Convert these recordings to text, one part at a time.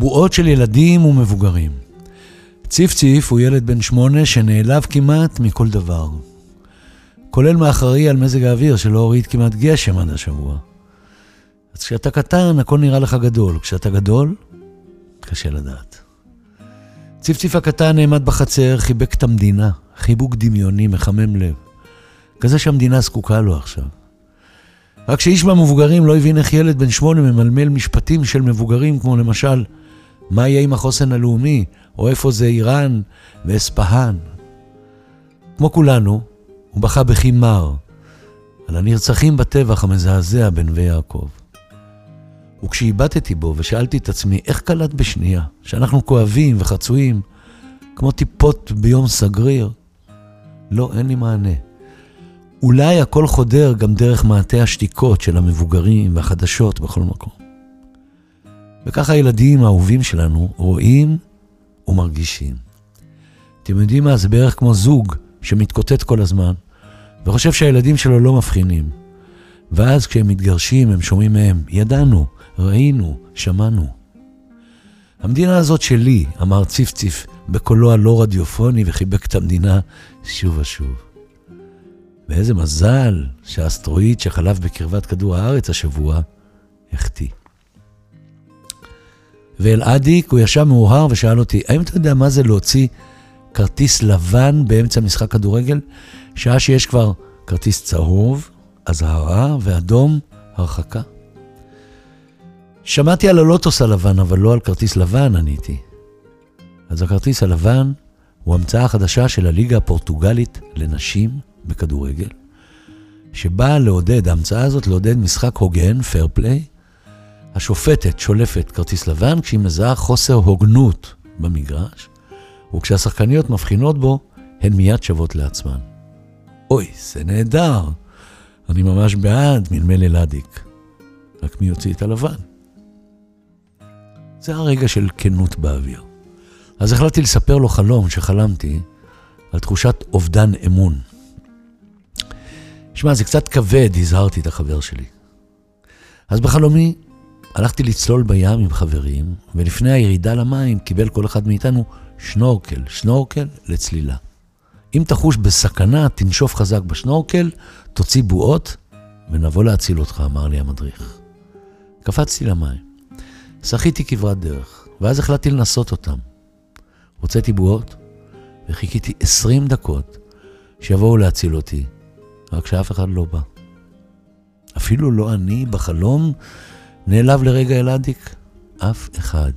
בועות של ילדים ומבוגרים. ציף ציף הוא ילד בן שמונה שנעלב כמעט מכל דבר. כולל מאחרי על מזג האוויר שלא הוריד כמעט גשם עד השבוע. אז כשאתה קטן, הכל נראה לך גדול. כשאתה גדול, קשה לדעת. ציף ציף הקטן נעמד בחצר, חיבק את המדינה, חיבוק דמיוני, מחמם לב. כזה שהמדינה זקוקה לו עכשיו. רק שאיש מהמבוגרים לא הבין איך ילד בן שמונה ממלמל משפטים של מבוגרים, כמו למשל, מה יהיה עם החוסן הלאומי, או איפה זה איראן ואספהאן. כמו כולנו, הוא בכה בכי מר על הנרצחים בטבח המזעזע בנווה יעקב. וכשהיבטתי בו ושאלתי את עצמי איך קלט בשנייה שאנחנו כואבים וחצויים כמו טיפות ביום סגריר, לא, אין לי מענה. אולי הכל חודר גם דרך מעטה השתיקות של המבוגרים והחדשות בכל מקום. וככה הילדים האהובים שלנו רואים ומרגישים. אתם יודעים מה? זה בערך כמו זוג שמתקוטט כל הזמן, וחושב שהילדים שלו לא מבחינים. ואז כשהם מתגרשים, הם שומעים מהם, ידענו, ראינו, שמענו. המדינה הזאת שלי, אמר ציף ציף בקולו הלא רדיופוני וחיבק את המדינה שוב ושוב. ואיזה מזל שהאסטרואיד שחלף בקרבת כדור הארץ השבוע החטיא. ואלעדיק, הוא ישב מאוהר ושאל אותי, האם אתה יודע מה זה להוציא כרטיס לבן באמצע משחק כדורגל, שעה שיש כבר כרטיס צהוב, אזהרה, ואדום, הרחקה? שמעתי על הלוטוס הלבן, אבל לא על כרטיס לבן, עניתי. אז הכרטיס הלבן הוא המצאה חדשה של הליגה הפורטוגלית לנשים בכדורגל, שבאה לעודד, ההמצאה הזאת לעודד משחק הוגן, פייר פליי. השופטת שולפת כרטיס לבן כשהיא מזהה חוסר הוגנות במגרש, וכשהשחקניות מבחינות בו, הן מיד שוות לעצמן. אוי, זה נהדר. אני ממש בעד, מלמל אלאדיק. רק מי יוציא את הלבן? זה הרגע של כנות באוויר. אז החלטתי לספר לו חלום שחלמתי על תחושת אובדן אמון. שמע, זה קצת כבד, הזהרתי את החבר שלי. אז בחלומי הלכתי לצלול בים עם חברים, ולפני הירידה למים קיבל כל אחד מאיתנו שנורקל, שנורקל לצלילה. אם תחוש בסכנה, תנשוף חזק בשנורקל, תוציא בועות, ונבוא להציל אותך, אמר לי המדריך. קפצתי למים. שחיתי כברת דרך, ואז החלטתי לנסות אותם. הוצאתי בועות, וחיכיתי עשרים דקות שיבואו להציל אותי, רק שאף אחד לא בא. אפילו לא אני בחלום נעלב לרגע אלאדיק? אף אחד.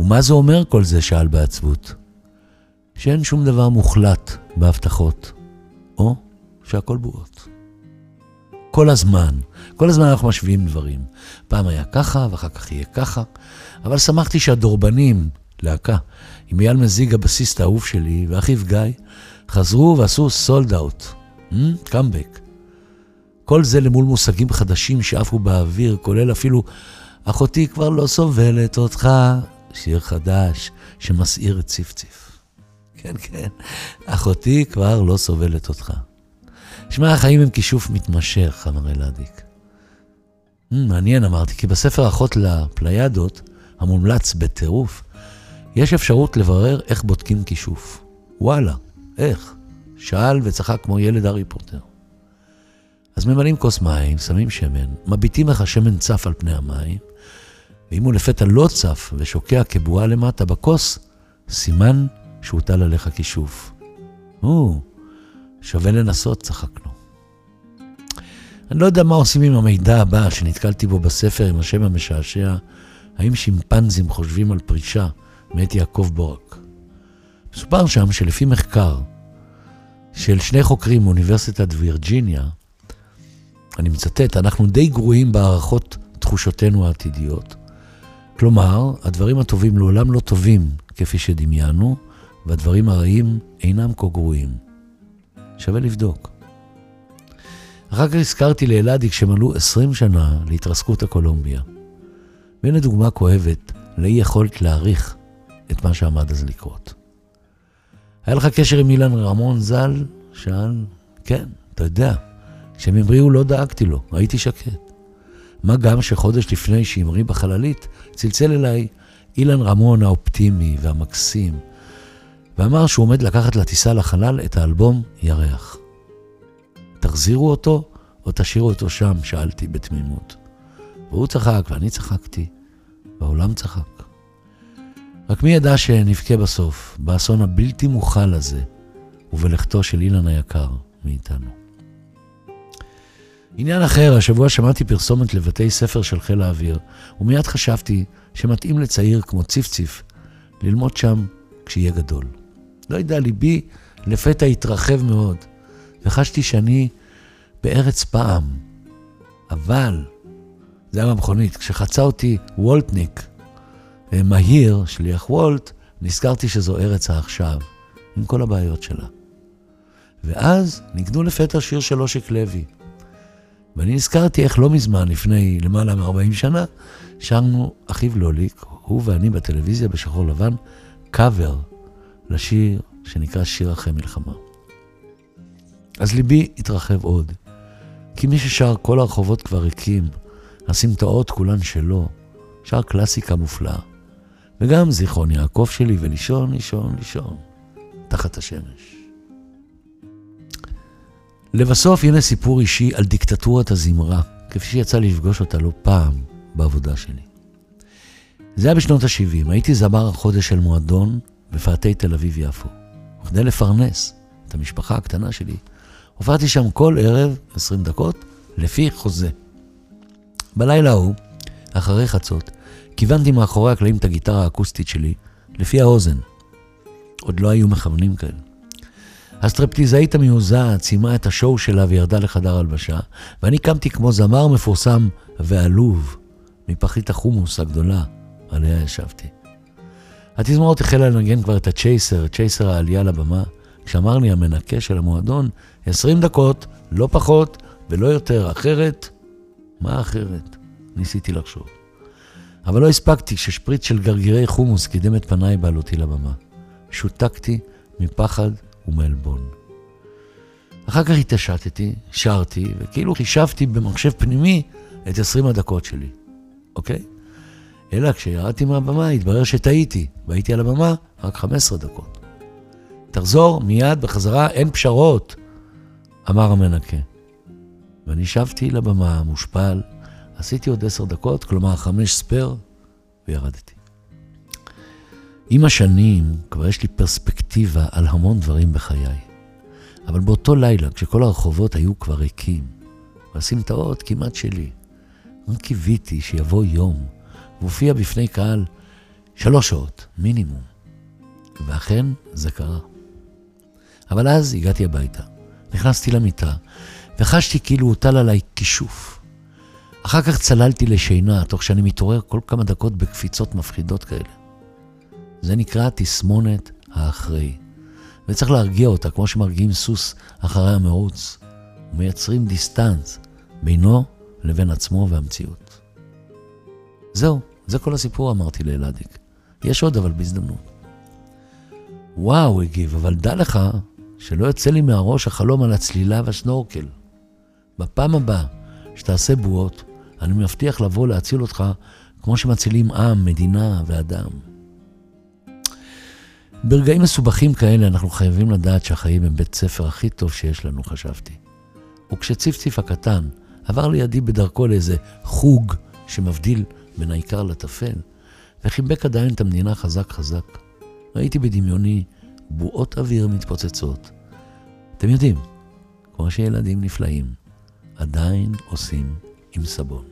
ומה זה אומר כל זה? שאל בעצבות. שאין שום דבר מוחלט בהבטחות, או שהכל בועות. כל הזמן, כל הזמן אנחנו משווים דברים. פעם היה ככה, ואחר כך יהיה ככה, אבל שמחתי שהדורבנים, להקה, עם אייל מזיג הבסיסט האהוב שלי, ואחיו גיא, חזרו ועשו סולד אאוט, קאמבק. כל זה למול מושגים חדשים שעפו באוויר, כולל אפילו אחותי כבר לא סובלת אותך, שיר חדש שמסעיר את ציפציף. כן, כן, אחותי כבר לא סובלת אותך. שמע, החיים הם כישוף מתמשך, אמר אלאדיק. Mm, מעניין, אמרתי, כי בספר אחות לפליידות, המומלץ בטירוף, יש אפשרות לברר איך בודקים כישוף. וואלה, איך? שאל וצחק כמו ילד הארי פוטר. אז ממלאים כוס מים, שמים שמן, מביטים איך השמן צף על פני המים, ואם הוא לפתע לא צף ושוקע כבועה למטה בכוס, סימן שהוטל עליך כישוף. או, שווה לנסות, צחקנו. אני לא יודע מה עושים עם המידע הבא שנתקלתי בו בספר עם השם המשעשע, האם שימפנזים חושבים על פרישה, מאת יעקב בורק. מסופר שם שלפי מחקר של שני חוקרים מאוניברסיטת וירג'יניה, אני מצטט, אנחנו די גרועים בהערכות תחושותינו העתידיות. כלומר, הדברים הטובים לעולם לא טובים כפי שדמיינו, והדברים הרעים אינם כה גרועים. שווה לבדוק. אחר כך הזכרתי לאלעדי כשמלאו 20 שנה להתרסקות הקולומביה. והנה דוגמה כואבת לאי יכולת להעריך את מה שעמד אז לקרות. היה לך קשר עם אילן רמון ז"ל? שאל, כן, אתה יודע. כשהם המריאו לא דאגתי לו, הייתי שקט. מה גם שחודש לפני שהמריא בחללית, צלצל אליי אילן רמון האופטימי והמקסים, ואמר שהוא עומד לקחת לטיסה לחלל את האלבום ירח. תחזירו אותו או תשאירו אותו שם? שאלתי בתמימות. והוא צחק ואני צחקתי, והעולם צחק. רק מי ידע שנבכה בסוף, באסון הבלתי מוכל הזה, ובלכתו של אילן היקר מאיתנו. עניין אחר, השבוע שמעתי פרסומת לבתי ספר של חיל האוויר, ומיד חשבתי שמתאים לצעיר כמו ציפציף ללמוד שם כשיהיה גדול. לא יודע, ליבי לפתע התרחב מאוד, וחשתי שאני בארץ פעם. אבל, זה היה במכונית, כשחצה אותי וולטניק, אה, מהיר, שליח וולט, נזכרתי שזו ארץ העכשיו, עם כל הבעיות שלה. ואז ניגנו לפתע שיר של אושיק לוי. ואני נזכרתי איך לא מזמן, לפני למעלה מ-40 שנה, שרנו אחיו לוליק, הוא ואני בטלוויזיה בשחור לבן, קאבר לשיר שנקרא שיר אחרי מלחמה. אז ליבי התרחב עוד, כי מי ששר כל הרחובות כבר ריקים, הסמטאות כולן שלו, שר קלאסיקה מופלאה. וגם זיכרון יעקב שלי, ולישון, לישון, לישון, תחת השמש. לבסוף, הנה סיפור אישי על דיקטטורת הזמרה, כפי שיצא לי לפגוש אותה לא פעם בעבודה שלי. זה היה בשנות ה-70, הייתי זמר החודש של מועדון בפאתי תל אביב-יפו. וכדי לפרנס את המשפחה הקטנה שלי, הופעתי שם כל ערב 20 דקות, לפי חוזה. בלילה ההוא, אחרי חצות, כיוונתי מאחורי הקלעים את הגיטרה האקוסטית שלי, לפי האוזן. עוד לא היו מכוונים כאלה. הסטרפטיזאית המיוזעת סיימה את השואו שלה וירדה לחדר הלבשה, ואני קמתי כמו זמר מפורסם ועלוב מפחית החומוס הגדולה עליה ישבתי. התזמורת החלה לנגן כבר את הצ'ייסר, צ'ייסר העלייה לבמה, כשאמר לי המנקה של המועדון, 20 דקות, לא פחות ולא יותר, אחרת, מה אחרת? ניסיתי לחשוב. אבל לא הספקתי כששפריץ של גרגירי חומוס קידם את פניי בעלותי לבמה. שותקתי מפחד ומעלבון. אחר כך התעשתתי, שרתי, וכאילו חישבתי במחשב פנימי את 20 הדקות שלי, אוקיי? אלא כשירדתי מהבמה התברר שטעיתי, והייתי על הבמה רק 15 דקות. תחזור מיד בחזרה, אין פשרות, אמר המנקה. ואני שבתי לבמה, מושפל, עשיתי עוד עשר דקות, כלומר חמש ספייר, וירדתי. עם השנים כבר יש לי פרספקטיבה על המון דברים בחיי. אבל באותו לילה, כשכל הרחובות היו כבר ריקים, והסמטאות כמעט שלי, רק קיוויתי שיבוא יום והופיע בפני קהל שלוש שעות, מינימום. ואכן, זה קרה. אבל אז הגעתי הביתה, נכנסתי למיטה, וחשתי כאילו הוטל עליי כישוף. אחר כך צללתי לשינה, תוך שאני מתעורר כל כמה דקות בקפיצות מפחידות כאלה. זה נקרא תסמונת האחראי. וצריך להרגיע אותה, כמו שמרגיעים סוס אחרי המרוץ, ומייצרים דיסטנס בינו לבין עצמו והמציאות. זהו, זה כל הסיפור, אמרתי לאלעדיק. יש עוד, אבל בהזדמנות. וואו, הגיב, אבל דע לך שלא יוצא לי מהראש החלום על הצלילה והשנורקל. בפעם הבאה שתעשה בועות, אני מבטיח לבוא להציל אותך כמו שמצילים עם, מדינה ואדם. ברגעים מסובכים כאלה אנחנו חייבים לדעת שהחיים הם בית ספר הכי טוב שיש לנו, חשבתי. וכשציפציף הקטן עבר לידי בדרכו לאיזה חוג שמבדיל בין העיקר לטפל, וחיבק עדיין את המדינה חזק חזק, ראיתי בדמיוני בועות אוויר מתפוצצות. אתם יודעים, כמו שילדים נפלאים עדיין עושים עם סבון.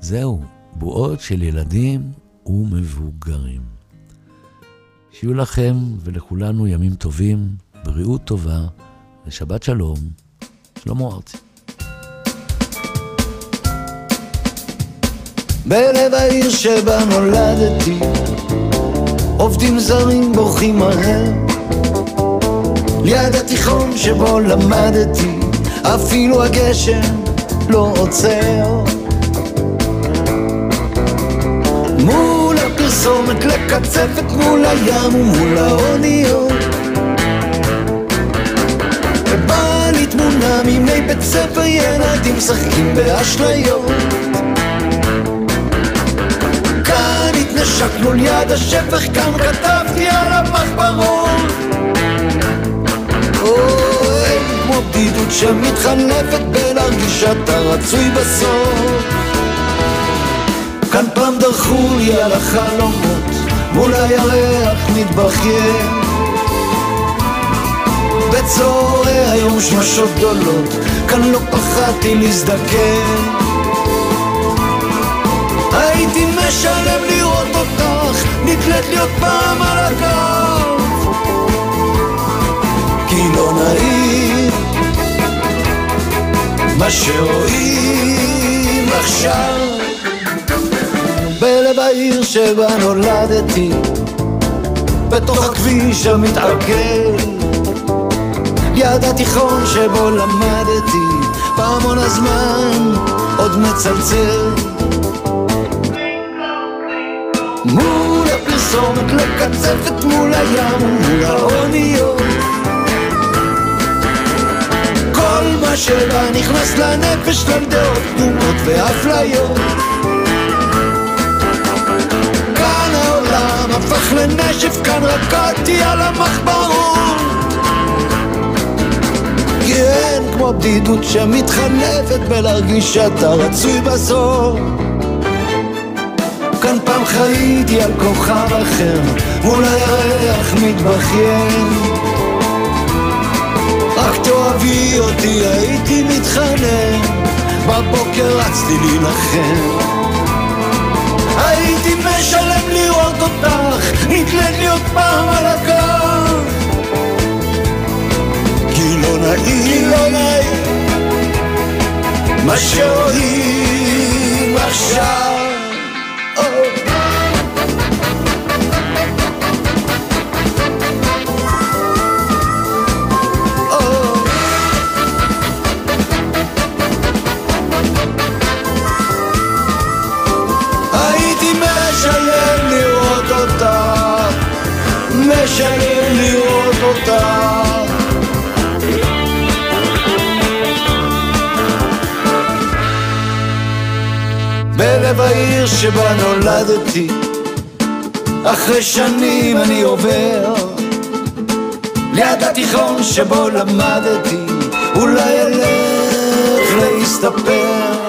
זהו, בועות של ילדים ומבוגרים. שיהיו לכם ולכולנו ימים טובים, בריאות טובה ושבת שלום. שלמה ארצי. בלב העיר שבה נולדתי, עובדים זרים בורחים מהר. ליד התיכון שבו למדתי, אפילו הגשם לא עוצר. מול הפרסומת לקצפת, מול הים ומול האוניות. ובאה לי תמונה מימי בית ספר, ילדים משחקים באשליות. נשקנו ליד השפך, כאן כתבתי על המחברות. אוי, כמו בדידות שמתחלפת בלהרגיש שאתה רצוי בסוף. כאן פעם דרכו לי על החלומות, מול הירח מתבכיין. בצהרי היום שמשות גדולות, כאן לא פחדתי להזדקן. הייתי משלם לראות אותך, נתלית לי עוד פעם על הגב. כי לא נעים מה שרואים עכשיו. בלב העיר שבה נולדתי, בתוך הכביש המתעכל, ליד התיכון שבו למדתי, פעמון הזמן עוד מצלצל. מול הפרסומת לקצפת מול הים מול האוניות. כל מה שבא נכנס לנפש לדעות קדומות ואפליות לנשף, כאן רקדתי על המחברות אין כמו בדידות שמתחלפת בלהרגיש שאתה רצוי בסוף כאן פעם חייתי על כוכב אחר, מול הירח מתבכיין. רק תאהבי אותי הייתי מתחנן, בבוקר רצתי להילחם. הייתי משלם לראות אותך, נתלית לי עוד פעם על הגב. כי לא נעים, כי לא נעים, מה שרואים עכשיו. שבה נולדתי, אחרי שנים אני עובר, ליד התיכון שבו למדתי, אולי אלך להסתפר.